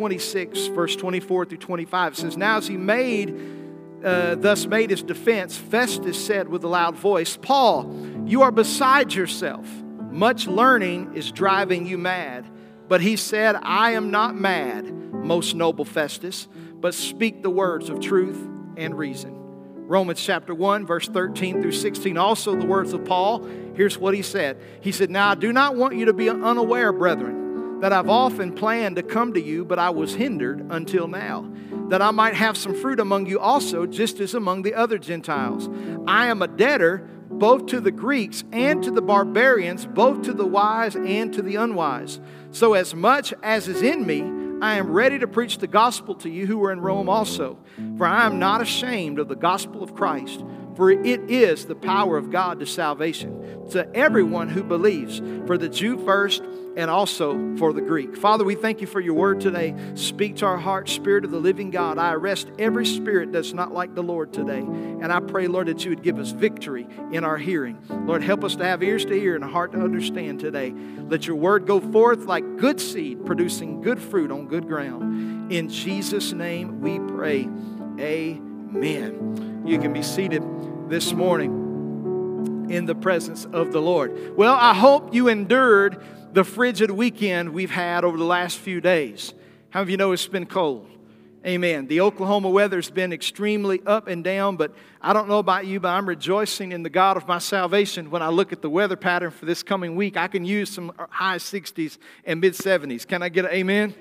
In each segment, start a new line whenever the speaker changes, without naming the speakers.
26, verse 24 through 25. It says, Now as he made, uh, thus made his defense, Festus said with a loud voice, Paul, you are beside yourself. Much learning is driving you mad. But he said, I am not mad, most noble Festus, but speak the words of truth and reason. Romans chapter 1, verse 13 through 16, also the words of Paul. Here's what he said He said, Now I do not want you to be unaware, brethren, that I've often planned to come to you, but I was hindered until now, that I might have some fruit among you also, just as among the other Gentiles. I am a debtor both to the Greeks and to the barbarians, both to the wise and to the unwise. So, as much as is in me, I am ready to preach the gospel to you who are in Rome also. For I am not ashamed of the gospel of Christ, for it is the power of God to salvation to everyone who believes, for the Jew first and also for the Greek. Father, we thank you for your word today. Speak to our hearts, Spirit of the living God. I arrest every spirit that's not like the Lord today. And I pray, Lord, that you would give us victory in our hearing. Lord, help us to have ears to hear and a heart to understand today. Let your word go forth like good seed, producing good fruit on good ground. In Jesus' name we pray. Amen. You can be seated this morning in the presence of the Lord. Well, I hope you endured the frigid weekend we've had over the last few days. How many of you know it's been cold? Amen. The Oklahoma weather's been extremely up and down, but I don't know about you, but I'm rejoicing in the God of my salvation when I look at the weather pattern for this coming week. I can use some high 60s and mid 70s. Can I get an amen?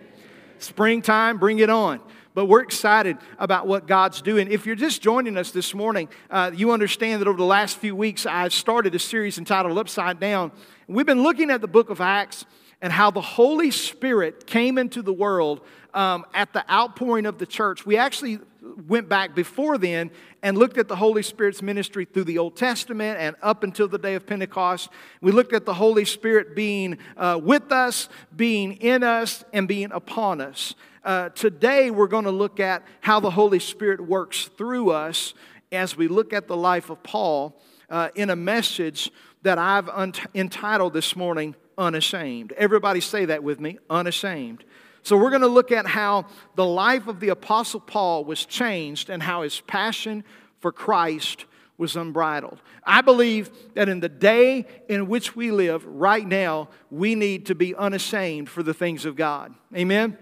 Springtime, bring it on but we're excited about what God's doing. If you're just joining us this morning, uh, you understand that over the last few weeks, I've started a series entitled Upside Down. We've been looking at the book of Acts and how the Holy Spirit came into the world um, at the outpouring of the church. We actually went back before then and looked at the Holy Spirit's ministry through the Old Testament and up until the day of Pentecost. We looked at the Holy Spirit being uh, with us, being in us, and being upon us. Uh, today, we're going to look at how the Holy Spirit works through us as we look at the life of Paul uh, in a message that I've un- entitled this morning, Unashamed. Everybody say that with me, unashamed. So, we're going to look at how the life of the Apostle Paul was changed and how his passion for Christ was unbridled. I believe that in the day in which we live right now, we need to be unashamed for the things of God. Amen?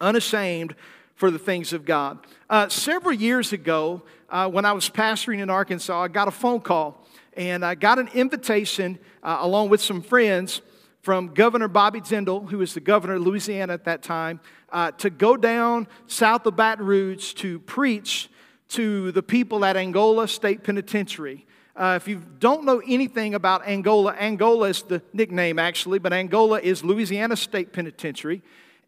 Unashamed for the things of God. Uh, several years ago, uh, when I was pastoring in Arkansas, I got a phone call and I got an invitation uh, along with some friends from Governor Bobby Jindal, who was the governor of Louisiana at that time, uh, to go down south of Baton Rouge to preach to the people at Angola State Penitentiary. Uh, if you don't know anything about Angola, Angola is the nickname actually, but Angola is Louisiana State Penitentiary.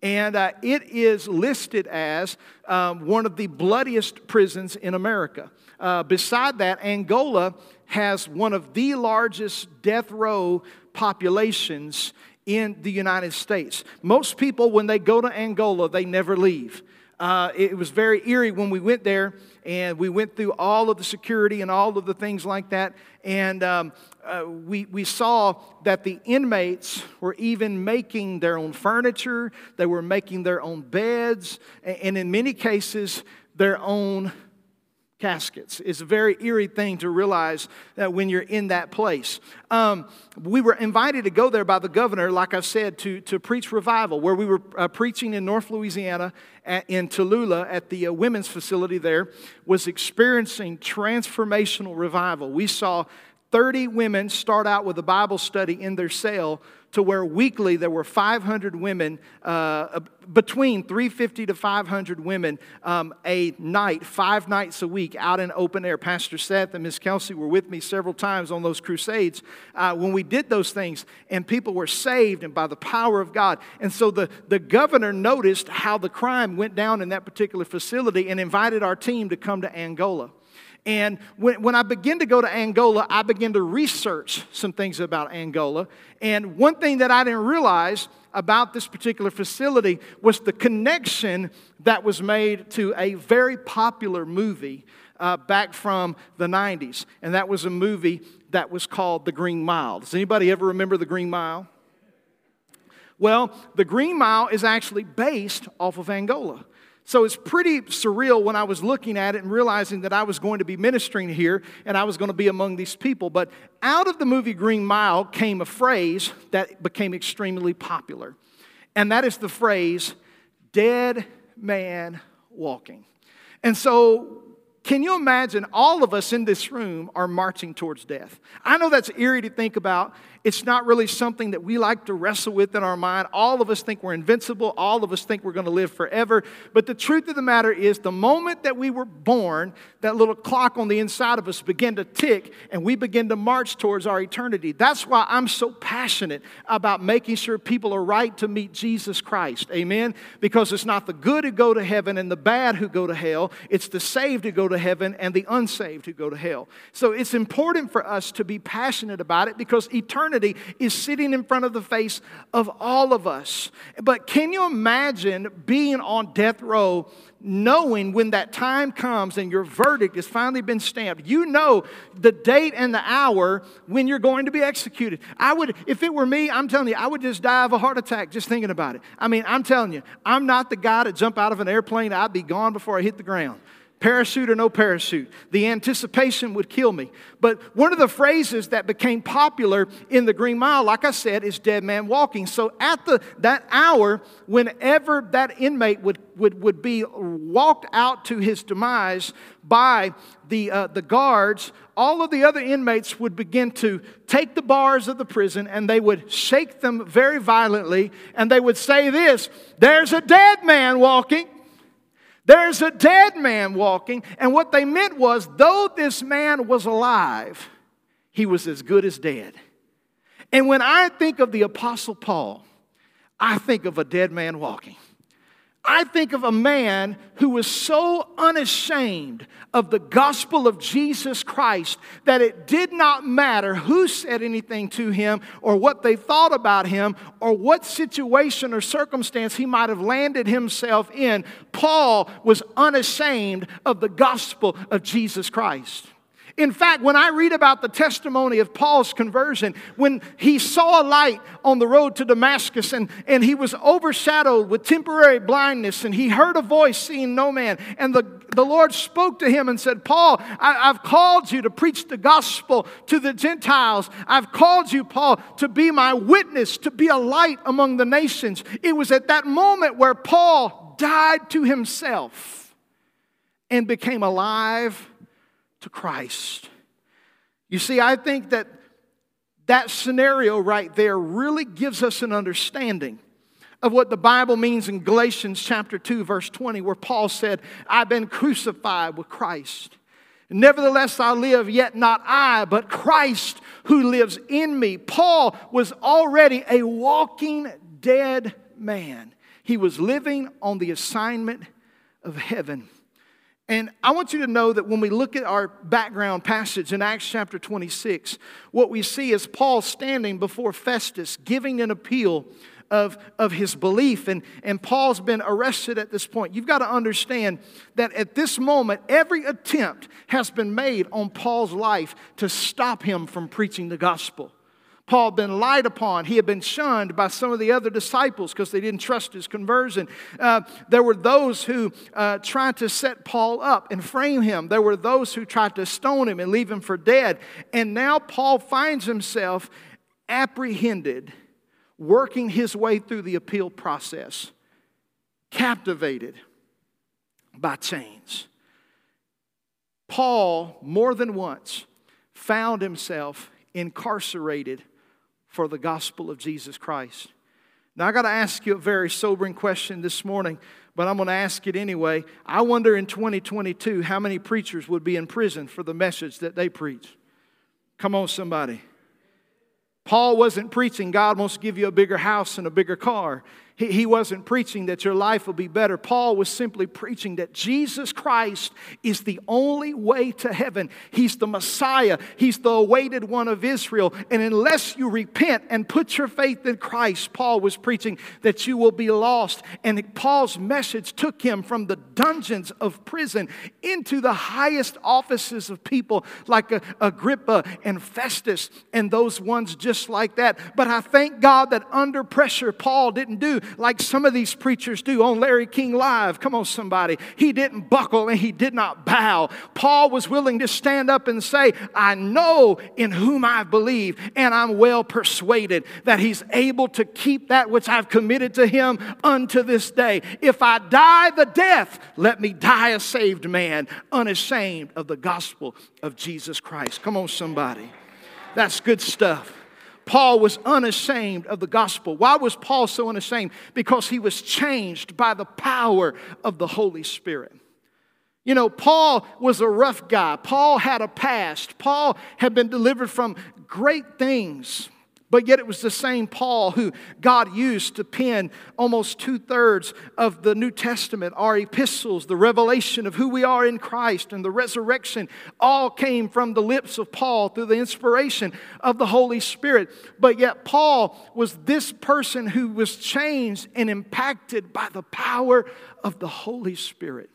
And uh, it is listed as um, one of the bloodiest prisons in America. Uh, beside that, Angola has one of the largest death row populations in the United States. Most people, when they go to Angola, they never leave. Uh, it was very eerie when we went there, and we went through all of the security and all of the things like that. And um, uh, we, we saw that the inmates were even making their own furniture, they were making their own beds, and in many cases, their own caskets. It's a very eerie thing to realize that when you're in that place. Um, we were invited to go there by the governor, like I said, to, to preach revival, where we were uh, preaching in North Louisiana at, in Tallulah at the uh, women's facility there, was experiencing transformational revival. We saw 30 women start out with a Bible study in their cell to where weekly there were 500 women, uh, between 350 to 500 women um, a night, five nights a week out in open air. Pastor Seth and Miss Kelsey were with me several times on those crusades uh, when we did those things, and people were saved and by the power of God. And so the, the governor noticed how the crime went down in that particular facility and invited our team to come to Angola. And when, when I began to go to Angola, I began to research some things about Angola. And one thing that I didn't realize about this particular facility was the connection that was made to a very popular movie uh, back from the 90s. And that was a movie that was called The Green Mile. Does anybody ever remember The Green Mile? Well, the Green Mile is actually based off of Angola. So it's pretty surreal when I was looking at it and realizing that I was going to be ministering here and I was going to be among these people. But out of the movie Green Mile came a phrase that became extremely popular, and that is the phrase, dead man walking. And so can you imagine all of us in this room are marching towards death? I know that's eerie to think about, it's not really something that we like to wrestle with in our mind. All of us think we're invincible. All of us think we're going to live forever. But the truth of the matter is, the moment that we were born, that little clock on the inside of us began to tick and we begin to march towards our eternity. That's why I'm so passionate about making sure people are right to meet Jesus Christ. Amen? Because it's not the good who go to heaven and the bad who go to hell, it's the saved who go to heaven and the unsaved who go to hell. So it's important for us to be passionate about it because eternity eternity is sitting in front of the face of all of us. But can you imagine being on death row? knowing when that time comes and your verdict has finally been stamped. You know the date and the hour when you're going to be executed. I would, if it were me, I'm telling you, I would just die of a heart attack just thinking about it. I mean, I'm telling you, I'm not the guy to jump out of an airplane. I'd be gone before I hit the ground parachute or no parachute. The anticipation would kill me. But one of the phrases that became popular in the Green Mile, like I said, is dead man walking. So at the, that hour, whenever that inmate would, would, would be walked out to his demise by the, uh, the guards, all of the other inmates would begin to take the bars of the prison and they would shake them very violently and they would say this There's a dead man walking. There's a dead man walking. And what they meant was, though this man was alive, he was as good as dead. And when I think of the Apostle Paul, I think of a dead man walking. I think of a man who was so unashamed of the gospel of Jesus Christ that it did not matter who said anything to him or what they thought about him or what situation or circumstance he might have landed himself in. Paul was unashamed of the gospel of Jesus Christ. In fact, when I read about the testimony of Paul's conversion, when he saw a light on the road to Damascus and, and he was overshadowed with temporary blindness and he heard a voice seeing no man, and the, the Lord spoke to him and said, Paul, I, I've called you to preach the gospel to the Gentiles. I've called you, Paul, to be my witness, to be a light among the nations. It was at that moment where Paul died to himself and became alive to Christ. You see, I think that that scenario right there really gives us an understanding of what the Bible means in Galatians chapter 2 verse 20 where Paul said, "I've been crucified with Christ. Nevertheless I live, yet not I, but Christ who lives in me." Paul was already a walking dead man. He was living on the assignment of heaven. And I want you to know that when we look at our background passage in Acts chapter 26, what we see is Paul standing before Festus giving an appeal of, of his belief. And, and Paul's been arrested at this point. You've got to understand that at this moment, every attempt has been made on Paul's life to stop him from preaching the gospel. Paul had been lied upon. He had been shunned by some of the other disciples because they didn't trust his conversion. Uh, there were those who uh, tried to set Paul up and frame him. There were those who tried to stone him and leave him for dead. And now Paul finds himself apprehended, working his way through the appeal process, captivated by chains. Paul, more than once, found himself incarcerated for the gospel of Jesus Christ. Now, I got to ask you a very sobering question this morning, but I'm going to ask it anyway. I wonder in 2022 how many preachers would be in prison for the message that they preach. Come on, somebody. Paul wasn't preaching, God wants to give you a bigger house and a bigger car. He, he wasn't preaching that your life will be better. Paul was simply preaching that Jesus Christ is the only way to heaven. He's the Messiah, He's the awaited one of Israel. And unless you repent and put your faith in Christ, Paul was preaching that you will be lost. And Paul's message took him from the dungeons of prison into the highest offices of people like Agrippa and Festus and those ones just like that. But I thank God that under pressure, Paul didn't do like some of these preachers do on Larry King Live. Come on, somebody. He didn't buckle and he did not bow. Paul was willing to stand up and say, I know in whom I believe, and I'm well persuaded that he's able to keep that which I've committed to him unto this day. If I die the death, let me die a saved man, unashamed of the gospel of Jesus Christ. Come on, somebody. That's good stuff. Paul was unashamed of the gospel. Why was Paul so unashamed? Because he was changed by the power of the Holy Spirit. You know, Paul was a rough guy. Paul had a past. Paul had been delivered from great things. But yet it was the same Paul who God used to pen almost two thirds of the New Testament, our epistles, the revelation of who we are in Christ and the resurrection, all came from the lips of Paul through the inspiration of the Holy Spirit. But yet Paul was this person who was changed and impacted by the power of the Holy Spirit.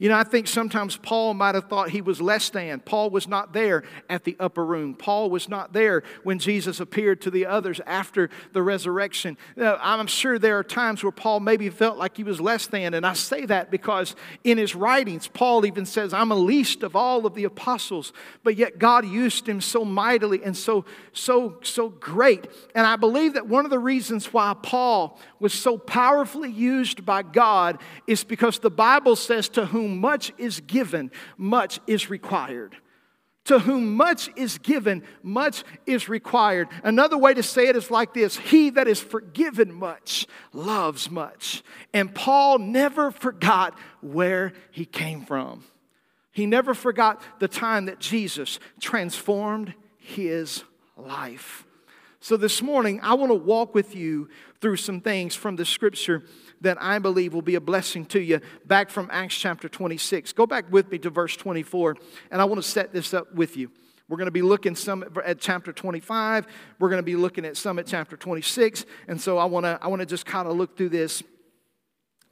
You know, I think sometimes Paul might have thought he was less than. Paul was not there at the upper room. Paul was not there when Jesus appeared to the others after the resurrection. I'm sure there are times where Paul maybe felt like he was less than. And I say that because in his writings, Paul even says, I'm a least of all of the apostles. But yet God used him so mightily and so, so, so great. And I believe that one of the reasons why Paul was so powerfully used by God is because the Bible says, To whom whom much is given, much is required. To whom much is given, much is required. Another way to say it is like this He that is forgiven much loves much. And Paul never forgot where he came from. He never forgot the time that Jesus transformed his life. So this morning, I want to walk with you through some things from the scripture that I believe will be a blessing to you. Back from Acts chapter 26. Go back with me to verse 24, and I want to set this up with you. We're going to be looking some at chapter 25. We're going to be looking at some at chapter 26. And so I want to, I want to just kind of look through this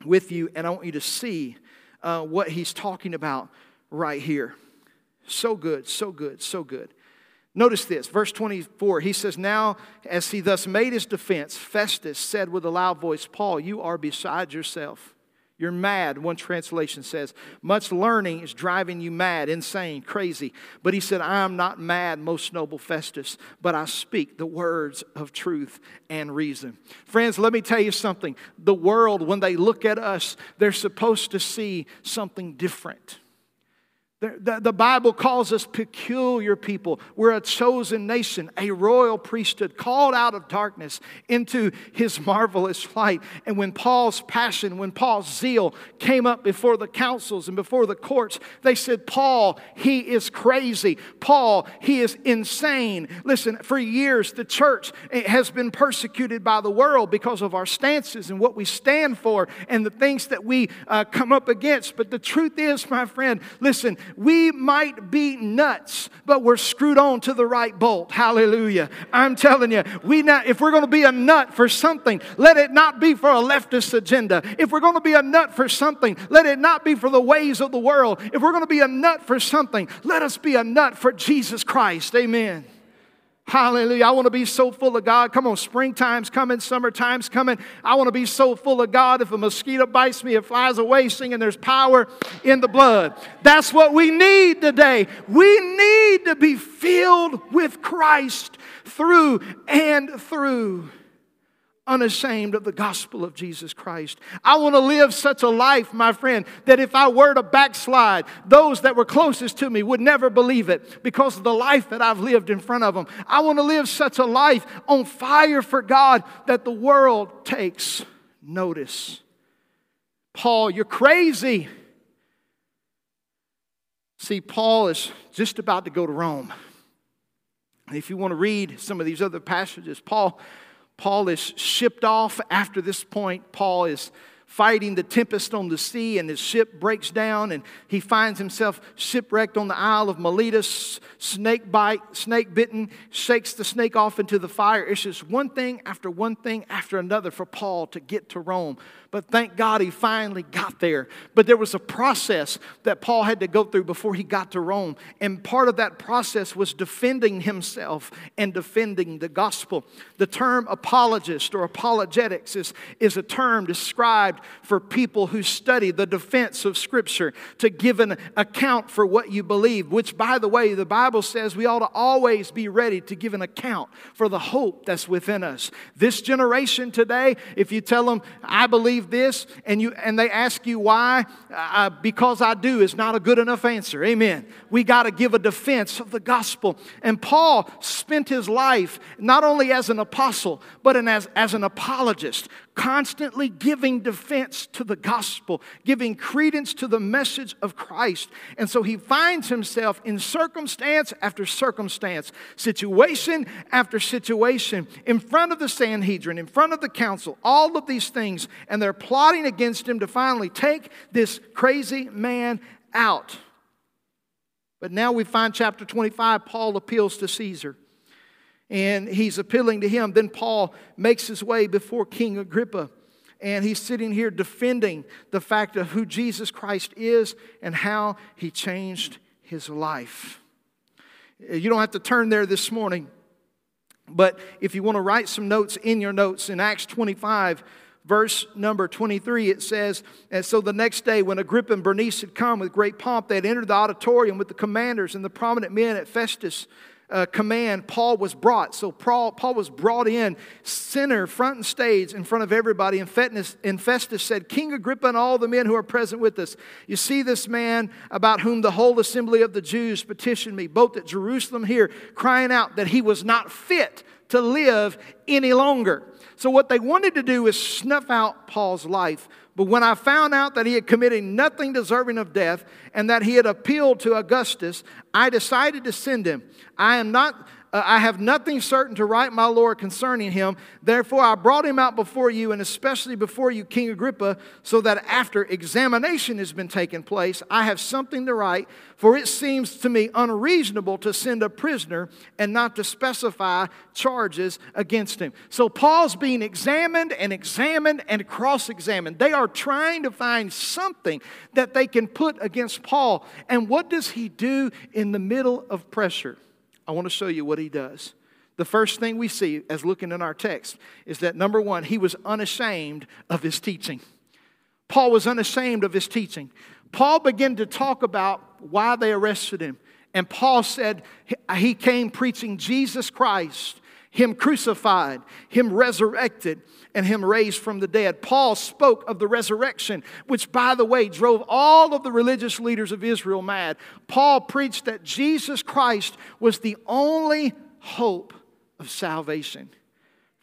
with you, and I want you to see uh, what he's talking about right here. So good, so good, so good. Notice this, verse 24. He says, Now, as he thus made his defense, Festus said with a loud voice, Paul, you are beside yourself. You're mad, one translation says. Much learning is driving you mad, insane, crazy. But he said, I am not mad, most noble Festus, but I speak the words of truth and reason. Friends, let me tell you something. The world, when they look at us, they're supposed to see something different. The, the, Bible calls us peculiar people. We're a chosen nation, a royal priesthood, called out of darkness into his marvelous light. And when Paul's passion, when Paul's zeal came up before the councils and before the courts, they said, Paul, he is crazy. Paul, he is insane. Listen, for years, the church has been persecuted by the world because of our stances and what we stand for and the things that we uh, come up against. But the truth is, my friend, listen, we might be nuts, but we're screwed on to the right bolt. Hallelujah. I'm telling you, we not, if we're going to be a nut for something, let it not be for a leftist agenda. If we're going to be a nut for something, let it not be for the ways of the world. If we're going to be a nut for something, let us be a nut for Jesus Christ. Amen. Hallelujah. I want to be so full of God. Come on, springtime's coming, summertime's coming. I want to be so full of God. If a mosquito bites me, it flies away singing, There's power in the blood. That's what we need today. We need to be filled with Christ through and through unashamed of the gospel of Jesus Christ. I want to live such a life, my friend, that if I were to backslide, those that were closest to me would never believe it because of the life that I've lived in front of them. I want to live such a life on fire for God that the world takes notice. Paul, you're crazy. See, Paul is just about to go to Rome. If you want to read some of these other passages, Paul Paul is shipped off. After this point, Paul is fighting the tempest on the sea, and his ship breaks down, and he finds himself shipwrecked on the Isle of Miletus. Snake bite, snake bitten, shakes the snake off into the fire. It's just one thing after one thing after another for Paul to get to Rome. But thank God he finally got there. But there was a process that Paul had to go through before he got to Rome. And part of that process was defending himself and defending the gospel. The term apologist or apologetics is, is a term described for people who study the defense of Scripture to give an account for what you believe, which, by the way, the Bible says we ought to always be ready to give an account for the hope that's within us. This generation today, if you tell them, I believe believe this and you and they ask you why uh, because i do is not a good enough answer. Amen. We got to give a defense of the gospel. And paul spent his life not only as an apostle but as, as an apologist constantly giving defense to the gospel, giving credence to the message of Christ. And so he finds himself in circumstance after circumstance, situation after situation, in front of the Sanhedrin, in front of the council, all of these things, and they're plotting against him to finally take this crazy man out. But now we find chapter 25, Paul appeals to Caesar and he's appealing to him. Then Paul makes his way before King Agrippa, and he's sitting here defending the fact of who Jesus Christ is and how he changed his life. You don't have to turn there this morning, but if you want to write some notes in your notes, in Acts 25, verse number 23, it says, And so the next day, when Agrippa and Bernice had come with great pomp, they had entered the auditorium with the commanders and the prominent men at Festus uh, command, Paul was brought. So Paul, Paul was brought in, center, front and stage, in front of everybody. And Festus, and Festus said, King Agrippa and all the men who are present with us, you see this man about whom the whole assembly of the Jews petitioned me, both at Jerusalem here, crying out that he was not fit to live any longer. So what they wanted to do is snuff out Paul's life but when I found out that he had committed nothing deserving of death and that he had appealed to Augustus, I decided to send him. I am not uh, I have nothing certain to write, my Lord, concerning him. Therefore, I brought him out before you, and especially before you, King Agrippa, so that after examination has been taken place, I have something to write. For it seems to me unreasonable to send a prisoner and not to specify charges against him. So, Paul's being examined and examined and cross examined. They are trying to find something that they can put against Paul. And what does he do in the middle of pressure? I want to show you what he does. The first thing we see as looking in our text is that number one, he was unashamed of his teaching. Paul was unashamed of his teaching. Paul began to talk about why they arrested him. And Paul said he came preaching Jesus Christ him crucified, him resurrected, and him raised from the dead. Paul spoke of the resurrection, which, by the way, drove all of the religious leaders of Israel mad. Paul preached that Jesus Christ was the only hope of salvation.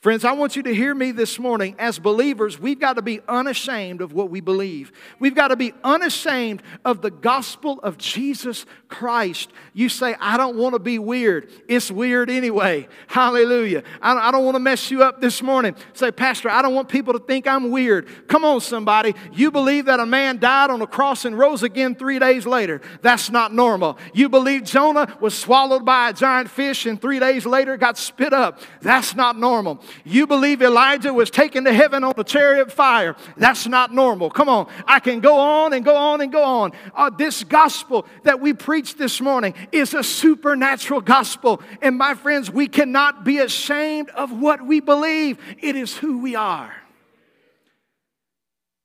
Friends, I want you to hear me this morning. As believers, we've got to be unashamed of what we believe. We've got to be unashamed of the gospel of Jesus Christ. You say, I don't want to be weird. It's weird anyway. Hallelujah. I don't want to mess you up this morning. Say, Pastor, I don't want people to think I'm weird. Come on, somebody. You believe that a man died on a cross and rose again three days later. That's not normal. You believe Jonah was swallowed by a giant fish and three days later got spit up. That's not normal. You believe Elijah was taken to heaven on a chariot fire. That's not normal. Come on. I can go on and go on and go on. Uh, this gospel that we preach this morning is a supernatural gospel. And my friends, we cannot be ashamed of what we believe, it is who we are.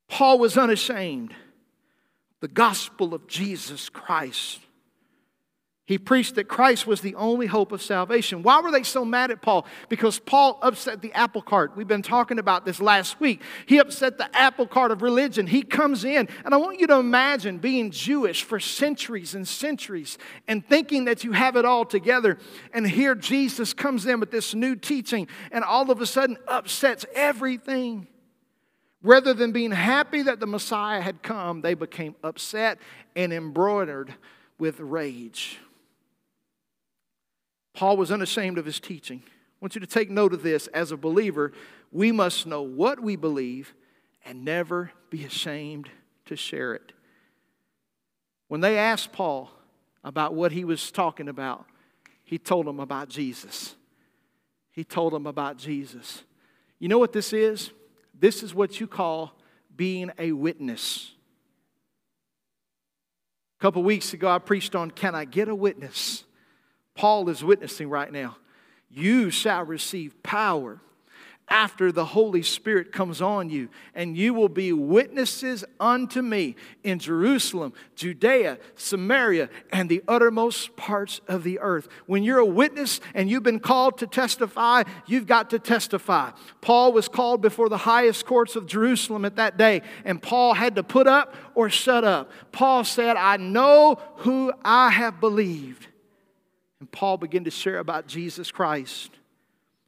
Paul was unashamed. The gospel of Jesus Christ. He preached that Christ was the only hope of salvation. Why were they so mad at Paul? Because Paul upset the apple cart. We've been talking about this last week. He upset the apple cart of religion. He comes in, and I want you to imagine being Jewish for centuries and centuries and thinking that you have it all together. And here Jesus comes in with this new teaching and all of a sudden upsets everything. Rather than being happy that the Messiah had come, they became upset and embroidered with rage. Paul was unashamed of his teaching. I want you to take note of this. As a believer, we must know what we believe and never be ashamed to share it. When they asked Paul about what he was talking about, he told them about Jesus. He told them about Jesus. You know what this is? This is what you call being a witness. A couple weeks ago, I preached on Can I Get a Witness? Paul is witnessing right now. You shall receive power after the Holy Spirit comes on you, and you will be witnesses unto me in Jerusalem, Judea, Samaria, and the uttermost parts of the earth. When you're a witness and you've been called to testify, you've got to testify. Paul was called before the highest courts of Jerusalem at that day, and Paul had to put up or shut up. Paul said, I know who I have believed. And Paul began to share about Jesus Christ.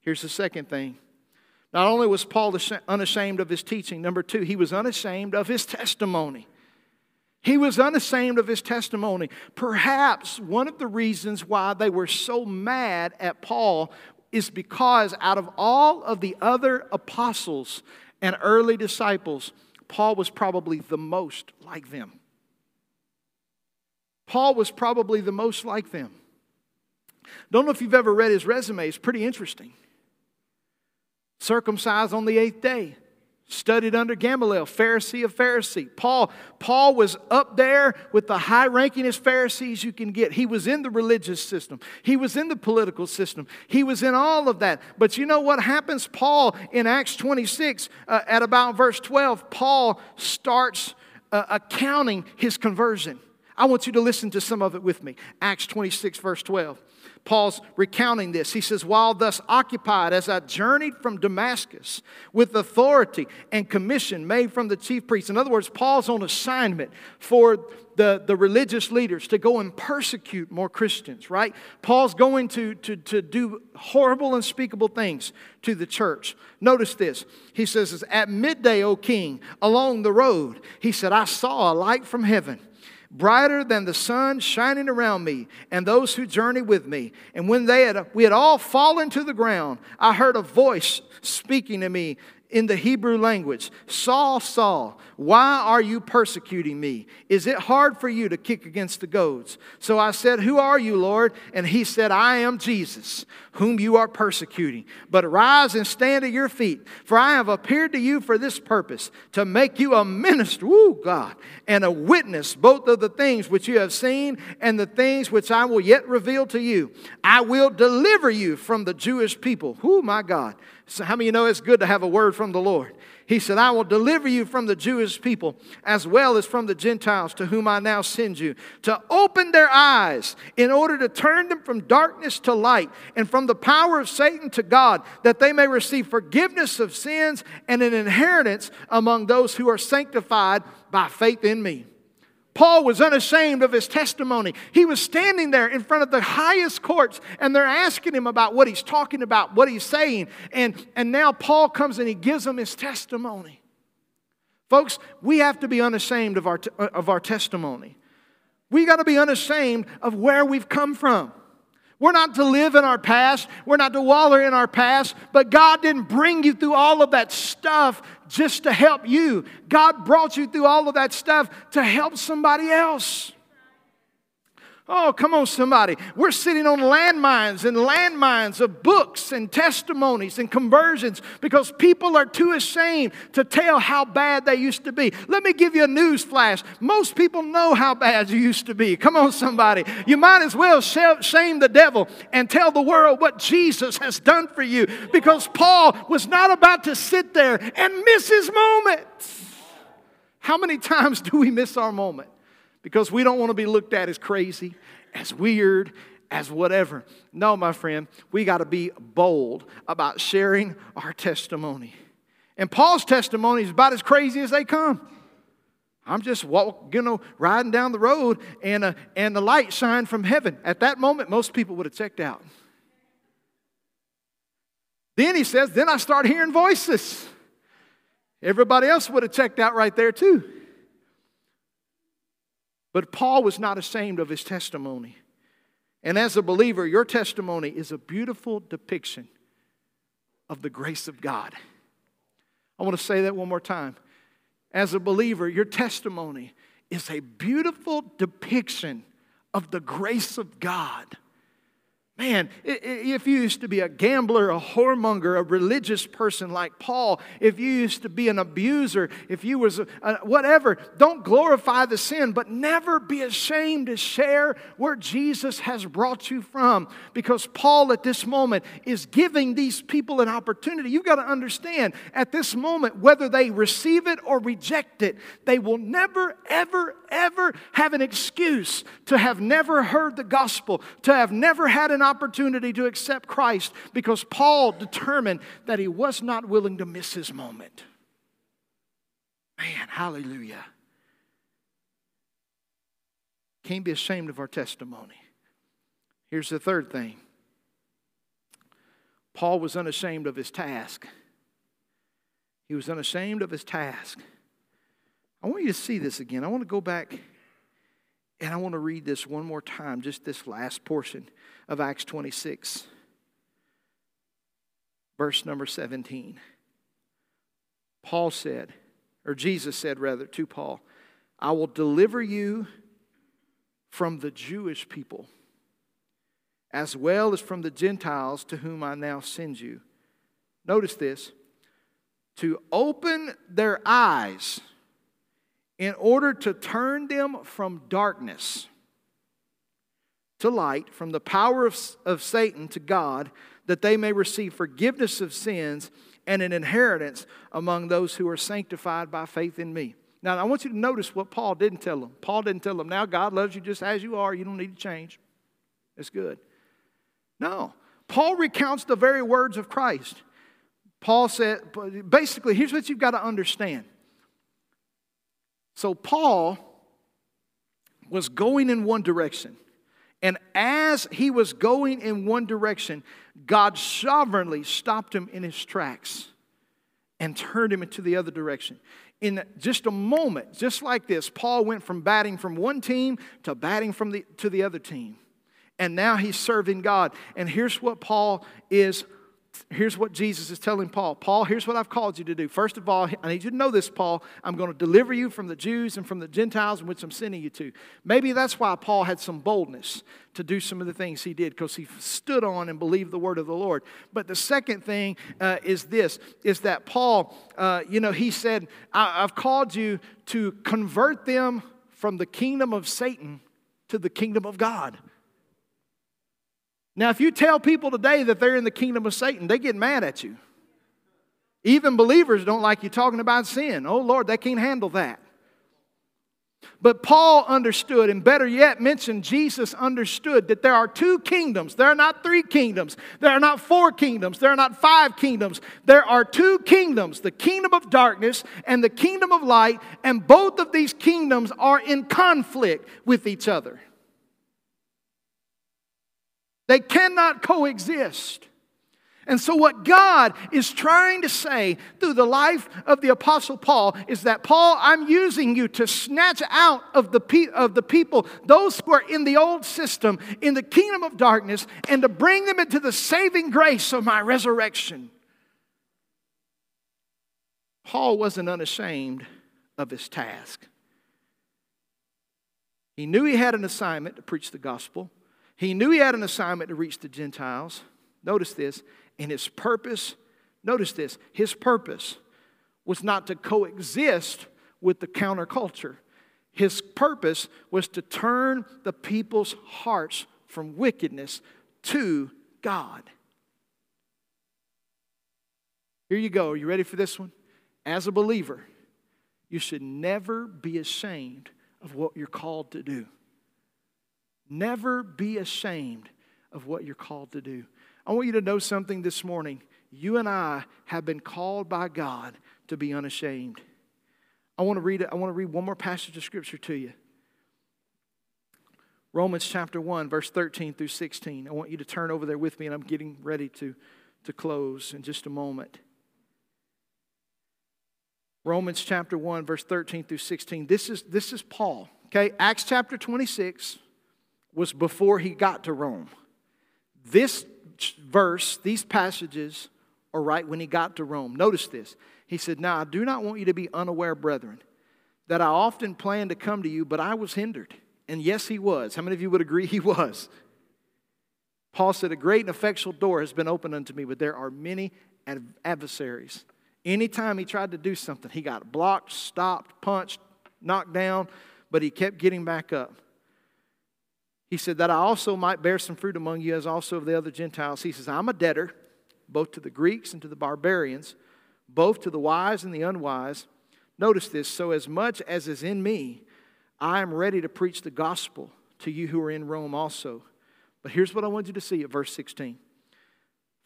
Here's the second thing not only was Paul unashamed of his teaching, number two, he was unashamed of his testimony. He was unashamed of his testimony. Perhaps one of the reasons why they were so mad at Paul is because out of all of the other apostles and early disciples, Paul was probably the most like them. Paul was probably the most like them. Don't know if you've ever read his resume, it's pretty interesting. Circumcised on the eighth day. Studied under gamaliel pharisee of pharisee. Paul paul was up there with the high rankingest pharisees you can get. He was in the religious system. He was in the political system. He was in all of that. But you know what happens? Paul in acts 26 uh, at about verse 12 paul starts uh, accounting his conversion i want you to listen to some of it with me acts 26 verse 12 Paul's recounting this. He says, While thus occupied, as I journeyed from Damascus with authority and commission made from the chief priests. In other words, Paul's on assignment for the, the religious leaders to go and persecute more Christians, right? Paul's going to, to, to do horrible, unspeakable things to the church. Notice this. He says, At midday, O king, along the road, he said, I saw a light from heaven brighter than the sun shining around me and those who journey with me. And when they had, we had all fallen to the ground, I heard a voice speaking to me in the Hebrew language Saul, Saul, why are you persecuting me? Is it hard for you to kick against the goads? So I said, Who are you, Lord? And he said, I am Jesus, whom you are persecuting. But rise and stand at your feet, for I have appeared to you for this purpose, to make you a minister, woo, God, and a witness both of the things which you have seen and the things which I will yet reveal to you. I will deliver you from the Jewish people. Whoo, my God. So, how many you know it's good to have a word from the Lord? He said, I will deliver you from the Jewish people as well as from the Gentiles to whom I now send you, to open their eyes in order to turn them from darkness to light and from the power of Satan to God, that they may receive forgiveness of sins and an inheritance among those who are sanctified by faith in me. Paul was unashamed of his testimony. He was standing there in front of the highest courts, and they're asking him about what he's talking about, what he's saying. And, and now Paul comes and he gives them his testimony. Folks, we have to be unashamed of our, uh, of our testimony. We got to be unashamed of where we've come from. We're not to live in our past. We're not to wallow in our past. But God didn't bring you through all of that stuff just to help you. God brought you through all of that stuff to help somebody else. Oh, come on, somebody. We're sitting on landmines and landmines of books and testimonies and conversions because people are too ashamed to tell how bad they used to be. Let me give you a news flash. Most people know how bad you used to be. Come on, somebody. You might as well shame the devil and tell the world what Jesus has done for you because Paul was not about to sit there and miss his moment. How many times do we miss our moment? Because we don't want to be looked at as crazy, as weird, as whatever. No, my friend, we got to be bold about sharing our testimony. And Paul's testimony is about as crazy as they come. I'm just walking, you know, riding down the road and, uh, and the light shined from heaven. At that moment, most people would have checked out. Then he says, then I start hearing voices. Everybody else would have checked out right there too. But Paul was not ashamed of his testimony. And as a believer, your testimony is a beautiful depiction of the grace of God. I want to say that one more time. As a believer, your testimony is a beautiful depiction of the grace of God. Man, if you used to be a gambler, a whoremonger, a religious person like Paul, if you used to be an abuser, if you was a, a, whatever, don't glorify the sin, but never be ashamed to share where Jesus has brought you from. Because Paul at this moment is giving these people an opportunity. You've got to understand at this moment, whether they receive it or reject it, they will never, ever, ever have an excuse to have never heard the gospel, to have never had an opportunity to accept Christ because Paul determined that he was not willing to miss his moment. Man, hallelujah. Can't be ashamed of our testimony. Here's the third thing Paul was unashamed of his task. He was unashamed of his task. I want you to see this again. I want to go back and I want to read this one more time, just this last portion of Acts 26, verse number 17. Paul said, or Jesus said rather to Paul, I will deliver you from the Jewish people as well as from the Gentiles to whom I now send you. Notice this to open their eyes in order to turn them from darkness to light, from the power of, of Satan to God, that they may receive forgiveness of sins and an inheritance among those who are sanctified by faith in me. Now, I want you to notice what Paul didn't tell them. Paul didn't tell them, now God loves you just as you are, you don't need to change. It's good. No. Paul recounts the very words of Christ. Paul said, basically, here's what you've got to understand so Paul was going in one direction. And as he was going in one direction, God sovereignly stopped him in his tracks and turned him into the other direction. In just a moment, just like this, Paul went from batting from one team to batting from the, to the other team. And now he's serving God. And here's what Paul is here's what Jesus is telling Paul Paul, here's what I've called you to do. First of all, I need you to know this, Paul. I'm going to deliver you from the Jews and from the Gentiles in which I'm sending you to. Maybe that's why Paul had some boldness to do some of the things he did because he stood on and believed the word of the Lord. But the second thing uh, is this is that Paul, uh, you know, he said, I've called you to convert them from the kingdom of Satan to the kingdom of God. Now, if you tell people today that they're in the kingdom of Satan, they get mad at you. Even believers don't like you talking about sin. Oh, Lord, they can't handle that. But Paul understood, and better yet, mentioned Jesus understood that there are two kingdoms. There are not three kingdoms. There are not four kingdoms. There are not five kingdoms. There are two kingdoms the kingdom of darkness and the kingdom of light, and both of these kingdoms are in conflict with each other. They cannot coexist. And so, what God is trying to say through the life of the Apostle Paul is that, Paul, I'm using you to snatch out of the, pe- of the people, those who are in the old system, in the kingdom of darkness, and to bring them into the saving grace of my resurrection. Paul wasn't unashamed of his task. He knew he had an assignment to preach the gospel. He knew he had an assignment to reach the Gentiles. Notice this. And his purpose, notice this, his purpose was not to coexist with the counterculture. His purpose was to turn the people's hearts from wickedness to God. Here you go. Are you ready for this one? As a believer, you should never be ashamed of what you're called to do. Never be ashamed of what you're called to do. I want you to know something this morning. You and I have been called by God to be unashamed. I want to read I want to read one more passage of scripture to you. Romans chapter 1 verse 13 through 16. I want you to turn over there with me and I'm getting ready to to close in just a moment. Romans chapter 1 verse 13 through 16. This is this is Paul. Okay? Acts chapter 26 was before he got to Rome. This verse, these passages are right when he got to Rome. Notice this. He said, Now I do not want you to be unaware, brethren, that I often planned to come to you, but I was hindered. And yes, he was. How many of you would agree he was? Paul said, A great and effectual door has been opened unto me, but there are many adversaries. Anytime he tried to do something, he got blocked, stopped, punched, knocked down, but he kept getting back up. He said, That I also might bear some fruit among you, as also of the other Gentiles. He says, I'm a debtor, both to the Greeks and to the barbarians, both to the wise and the unwise. Notice this so as much as is in me, I am ready to preach the gospel to you who are in Rome also. But here's what I want you to see at verse 16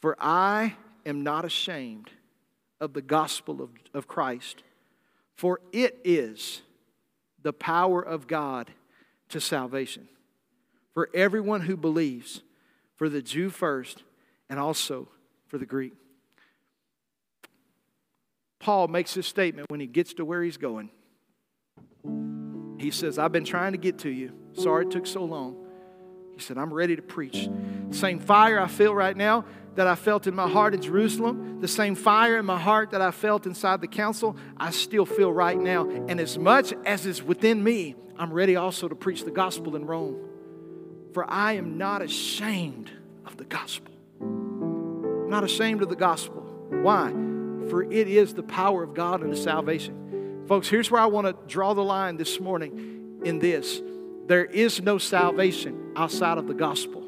For I am not ashamed of the gospel of, of Christ, for it is the power of God to salvation for everyone who believes, for the Jew first, and also for the Greek. Paul makes this statement when he gets to where he's going. He says, I've been trying to get to you. Sorry it took so long. He said, I'm ready to preach. The Same fire I feel right now that I felt in my heart in Jerusalem, the same fire in my heart that I felt inside the council, I still feel right now. And as much as is within me, I'm ready also to preach the gospel in Rome. For I am not ashamed of the gospel. I'm not ashamed of the gospel. Why? For it is the power of God unto salvation. Folks, here's where I want to draw the line this morning in this there is no salvation outside of the gospel.